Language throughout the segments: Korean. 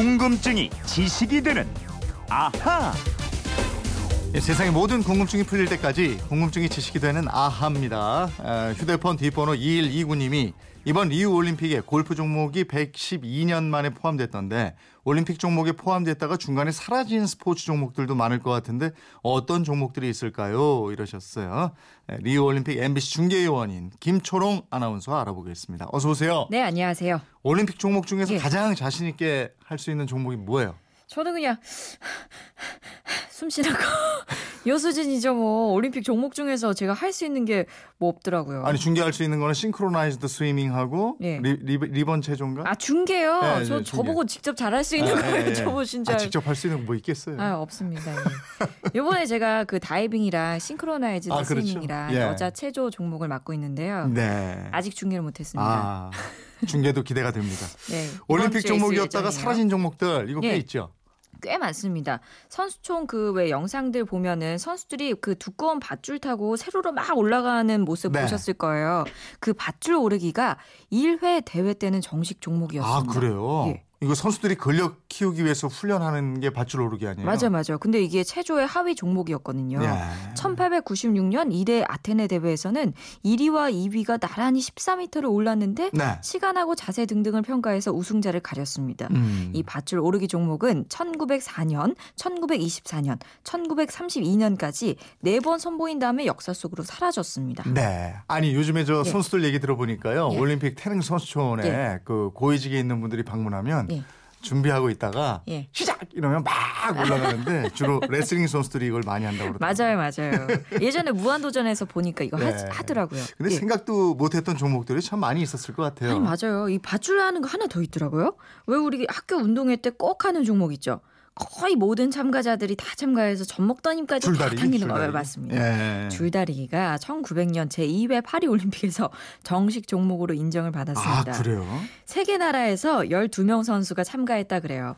궁금증이 지식이 되는 아하. 예, 세상의 모든 궁금증이 풀릴 때까지 궁금증이 지식이 되는 아하입니다. 에, 휴대폰 뒷번호 2129님이 이번 리우 올림픽에 골프 종목이 112년 만에 포함됐던데 올림픽 종목에 포함됐다가 중간에 사라진 스포츠 종목들도 많을 것 같은데 어떤 종목들이 있을까요? 이러셨어요. 에, 리우 올림픽 MBC 중계위원인 김초롱 아나운서 알아보겠습니다. 어서 오세요. 네, 안녕하세요. 올림픽 종목 중에서 예. 가장 자신 있게 할 수 있는 종목이 뭐예요? 저는 그냥 숨 쉬는 거. 요 수준이죠, 뭐. 올림픽 종목 중에서 제가 할 수 있는 게 뭐 없더라고요. 아니 중계할 수 있는 거는 싱크로나이즈드 스위밍하고 예. 리, 리듬 체조인가? 아, 중계요? 네, 저, 네, 중계. 저보고 직접 잘할 수 있는 아, 거예요. 예, 예. 저보신 줄 아, 알- 직접 할 수 있는 거 뭐 있겠어요? 아, 없습니다. 예. 요번에 제가 그 다이빙이랑 싱크로나이즈드 아, 그렇죠. 스위밍이랑 예. 여자 체조 종목을 맡고 있는데요. 네. 아직 중계를 못했습니다. 아, 중계도 기대가 됩니다. 네, 올림픽 종목이었다가 예정이에요. 사라진 종목들 이거 꽤 예. 있죠. 꽤 많습니다. 선수촌 그 왜 영상들 보면은 선수들이 그 두꺼운 밧줄 타고 세로로 막 올라가는 모습 네. 보셨을 거예요. 그 밧줄 오르기가 1회 대회 때는 정식 아 종목이었습니다. 그래요? 예. 이거 선수들이 근력 키우기 위해서 훈련하는 게 밧줄 오르기 아니에요? 맞아 맞아. 근데 이게 체조의 하위 종목이었거든요. 예. 1896년 1회 아테네 대회에서는 1위와 2위가 나란히 14m를 올랐는데 네. 시간하고 자세 등등을 평가해서 우승자를 가렸습니다. 음. 이 밧줄 오르기 종목은 1904년, 1924년, 1932년까지 네 번 선보인 다음에 역사 속으로 사라졌습니다. 네. 아니 요즘에 저 예. 선수들 얘기 들어보니까요. 예. 올림픽 태릉 선수촌에 예. 그 고위직에 있는 분들이 방문하면 예. 준비하고 있다가 예. 시작 이러면 막 올라가는데 주로 레슬링 선수들이 이걸 많이 한다고 그러더라고요. 맞아요, 맞아요. 예전에 무한도전에서 보니까 이거 하, 네. 하 더라고요. 근데 예. 생각도 못했던 종목들이 참 많이 있었을 것 같아요. 아니 맞아요. 이 밧줄 하는 거 하나 더 있더라고요. 왜 우리 학교 운동회 때 꼭 하는 종목 있죠? 거의 모든 참가자들이 다 참가해서 젖먹더님까지 다 줄다리기. 당기는 거 줄다리기. 맞습니다. 예. 줄다리기가 1900년 제2회 파리 올림픽에서 정식 종목으로 인정을 아 받았습니다. 그래요? 세개 나라에서 12명 선수가 참가했다 그래요.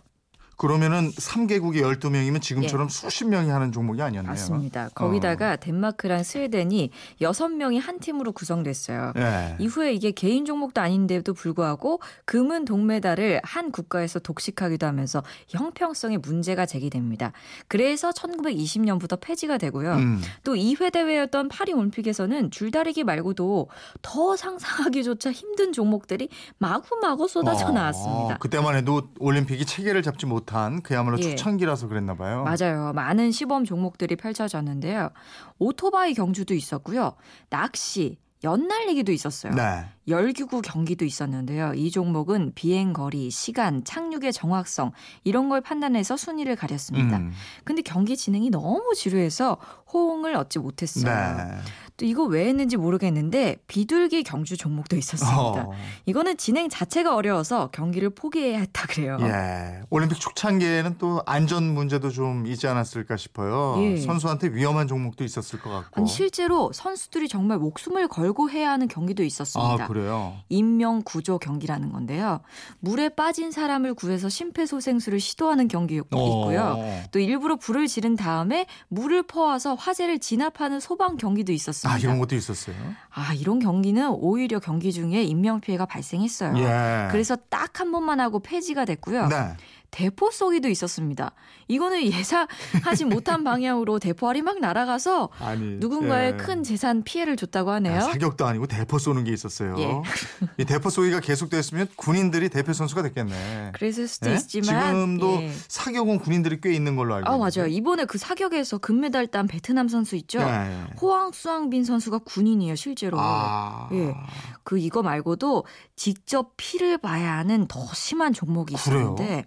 그러면은 3개국이 12명이면 지금처럼 수십 명이 하는 종목이 아니었네요. 예. 맞습니다. 거기다가 덴마크랑 스웨덴이 6명이 한 팀으로 구성됐어요. 예. 이후에 이게 개인 종목도 아닌데도 불구하고 금은 동메달을 한 국가에서 독식하기도 하면서 형평성에 문제가 제기됩니다. 그래서 1920년부터 폐지가 되고요. 음. 또 2회 대회였던 파리 올림픽에서는 줄다리기 말고도 더 상상하기조차 힘든 종목들이 마구마구 쏟아져 어, 나왔습니다. 그때만 해도 올림픽이 체계를 잡지 못한 그야말로 예. 초창기라서 그랬나 봐요. 맞아요. 많은 시범 종목들이 펼쳐졌는데요. 오토바이 경주도 있었고요. 낚시, 연날리기도 있었어요. 네. 열기구 경기도 있었는데요. 이 종목은 비행 거리, 시간, 착륙의 정확성 이런 걸 판단해서 순위를 가렸습니다. 음. 근데 경기 진행이 너무 지루해서 호응을 얻지 못했어요. 네. 또 이거 왜 했는지 모르겠는데 비둘기 경주 종목도 있었습니다. 어. 이거는 진행 자체가 어려워서 경기를 포기해야 했다 그래요. 예. 올림픽 초창기에는 또 안전 문제도 좀 있지 않았을까 싶어요. 예. 선수한테 위험한 종목도 있었을 것 같고. 아니 실제로 선수들이 정말 목숨을 걸고 해야 하는 경기도 있었습니다. 아, 그래요? 인명 구조 경기라는 건데요. 물에 빠진 사람을 구해서 심폐소생술을 시도하는 경기도 있고요. 어. 또 일부러 불을 지른 다음에 물을 퍼와서 화재를 진압하는 소방 경기도 있었습니다. 아, 이런 것도 있었어요? 아, 이런 경기는 오히려 경기 중에 인명 피해가 발생했어요. 예. 그래서 딱 한 번만 하고 폐지가 됐고요. 네. 대포 쏘기도 있었습니다. 이거는 예상하지 못한 방향으로 대포알이 막 날아가서 아니. 누군가의 예. 큰 재산 피해를 줬다고 하네요. 아, 사격도 아니고 대포 쏘는 게 있었어요. 예. 이 대포 쏘기가 계속됐으면 군인들이 대표 선수가 됐겠네. 그랬을 수도 예? 있지만 지금도 예. 사격은 군인들이 꽤 있는 걸로 알고 아 있는데. 맞아요. 이번에 그 사격에서 금메달 딴 베트남 선수 있죠. 예. 호황 수앙빈 선수가 군인이에요, 실제로. 아. 예. 그 이거 말고도 직접 피를 봐야 하는 더 심한 종목이 그래요? 있었는데 이게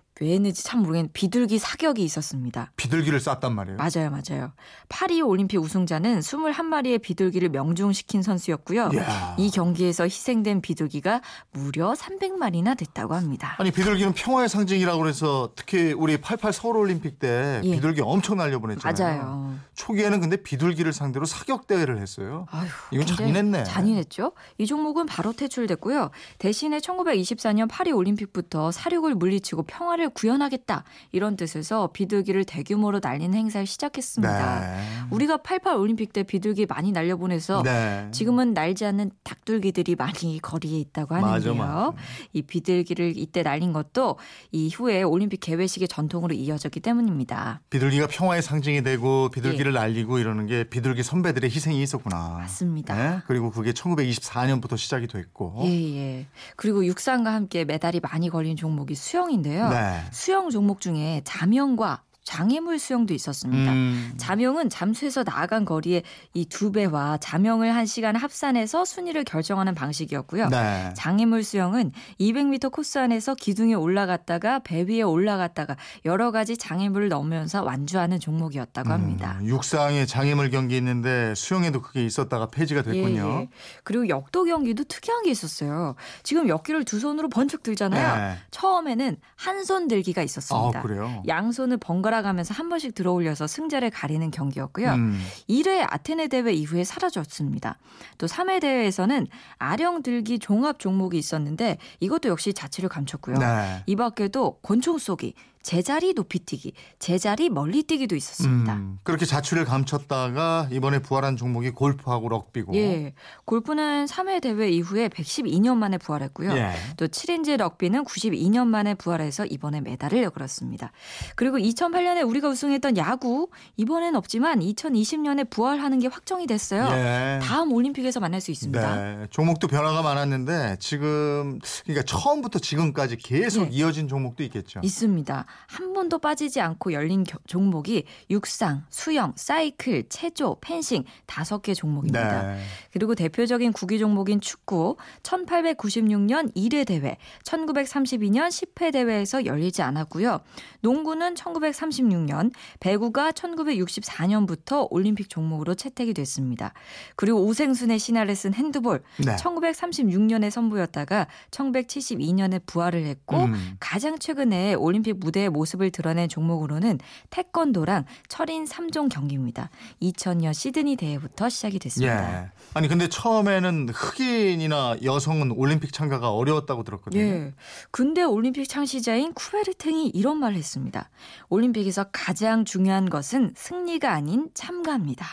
왜 했는지 참 모르겠는데 비둘기 사격이 있었습니다. 비둘기를 쐈단 말이에요. 맞아요, 맞아요. 파리 올림픽 우승자는 21마리의 비둘기를 명중시킨 선수였고요. 이야. 이 경기에서 희생된 비둘기가 무려 300마리나 됐다고 합니다. 아니 비둘기는 평화의 상징이라고 그래서 특히 우리 88 서울 올림픽 때 예. 비둘기 엄청 날려보냈잖아요. 맞아요. 초기에는 근데 비둘기를 상대로 사격 대회를 했어요. 아휴, 이건 잔인했네. 잔인했죠. 이 종목은 바로 퇴출됐고요. 대신에 1924년 파리 올림픽부터 사륙을 물리치고 평화를 구현하겠다 이런 뜻에서 비둘기를 대규모로 날리는 행사를 시작했습니다. 네. 우리가 88 올림픽 때 비둘기 많이 날려보내서 네. 지금은 날지 않는 닭둘기들이 많이 거리에 있다고 하는데요. 맞아, 맞아. 이 비둘기를 이때 날린 것도 이후에 올림픽 개회식의 전통으로 이어졌기 때문입니다. 비둘기가 평화의 상징이 되고 예. 비둘기를 날리고 이러는 게 비둘기 선배들의 희생이 있었구나. 맞습니다. 네? 그리고 그게 1924년부터 시작이 됐고. 예, 예. 그리고 육상과 함께 메달이 많이 걸린 종목이 수영인데요. 네. 수영 종목 중에 자명과 장애물 수영도 있었습니다. 음. 자명은 잠수해서 나아간 거리에 이두 배와 자명을 한 시간 합산해서 순위를 결정하는 방식이었고요. 네. 장애물 수영은 200m 코스 안에서 기둥에 올라갔다가 배 위에 올라갔다가 여러 가지 장애물을 넣으면서 완주하는 종목이었다고 합니다. 음, 육상에 장애물 경기 있는데 수영에도 그게 있었다가 폐지가 됐군요. 예, 예. 그리고 역도 경기도 특이한 게 있었어요. 지금 역기를 두 손으로 번쩍 들잖아요. 네. 처음에는 한 손 들기가 있었습니다. 아? 양손을 번갈아 가면서 한 번씩 들어 올려서 승자를 가리는 경기였고요. 음. 1회 아테네 대회 이후에 사라졌습니다. 또 3회 대회에서는 아령 들기 종합 종목이 있었는데 이것도 역시 자치를 감췄고요. 네. 이 밖에도 권총 쏘기, 제자리 높이뛰기, 제자리 멀리뛰기도 있었습니다. 음, 그렇게 자취를 감췄다가 이번에 부활한 종목이 골프하고 럭비고. 예. 골프는 3회 대회 이후에 112년 만에 부활했고요. 예. 또 7인제 럭비는 92년 만에 부활해서 이번에 메달을 걸었습니다. 그리고 2008년에 우리가 우승했던 야구 이번엔 없지만 2020년에 부활하는 게 확정이 됐어요. 예. 다음 올림픽에서 만날 수 있습니다. 네, 종목도 변화가 많았는데 지금 그러니까 처음부터 지금까지 계속 예. 이어진 종목도 있겠죠. 있습니다. 한 번도 빠지지 않고 열린 겨- 종목이 육상, 수영, 사이클, 체조, 펜싱 다섯 개 종목입니다. 네. 그리고 대표적인 구기 종목인 축구 1896년 1회 대회, 1932년 10회 대회에서 열리지 않았고요. 농구는 1936년, 배구가 1964년부터 올림픽 종목으로 채택이 됐습니다. 그리고 오생순의 신화를 쓴 핸드볼 네. 1936년에 선보였다가 1972년에 부활을 했고 음. 가장 최근에 올림픽 무대 의 모습을 드러낸 종목으로는 태권도랑 철인 3종 경기입니다. 2000년 시드니 대회부터 시작이 됐습니다. 예. 아니 근데 처음에는 흑인이나 여성은 올림픽 참가가 어려웠다고 들었거든요. 예. 근데 올림픽 창시자인 쿠베르탱이 이런 말을 했습니다. 올림픽에서 가장 중요한 것은 승리가 아닌 참가입니다.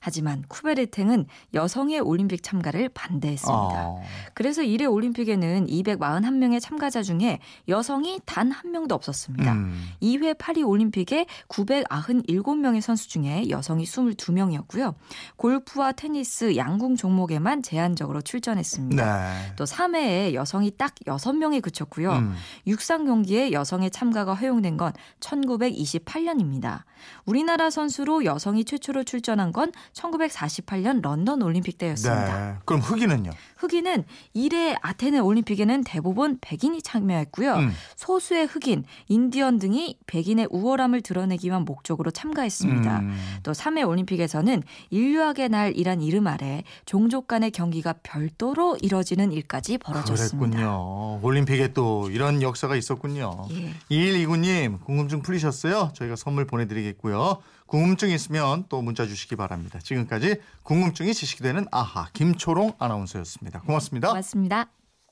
하지만 쿠베르탱은 여성의 올림픽 참가를 반대했습니다. 어. 그래서 1회 올림픽에는 241명의 참가자 중에 여성이 단 한 명도 없었습니다. 음. 2회 파리 올림픽에 997명의 선수 중에 여성이 22명이었고요. 골프와 테니스, 양궁 종목에만 제한적으로 출전했습니다. 네. 또 3회에 여성이 딱 6명에 그쳤고요. 음. 육상 경기에 여성의 참가가 허용된 건 1928년입니다. 우리나라 선수로 여성이 최초로 출전한 건 1948년 런던 올림픽 때였습니다. 네. 그럼 흑인은요? 흑인은 1회 아테네 올림픽에는 대부분 백인이 참여했고요. 음. 소수의 흑인, 인디언 등이 백인의 우월함을 드러내기 위한 목적으로 참가했습니다. 음. 또 3회 올림픽에서는 인류학의 날이란 이름 아래 종족 간의 경기가 별도로 이뤄지는 일까지 벌어졌습니다. 그랬군요. 올림픽에 또 이런 역사가 있었군요. 예. 2129님 궁금증 풀리셨어요? 저희가 선물 보내드리겠고요. 궁금증 있으면 또 문자 주시기 바랍니다. 지금까지 궁금증이 지식이 되는 아하 김초롱 아나운서였습니다. 고맙습니다. 고맙습니다.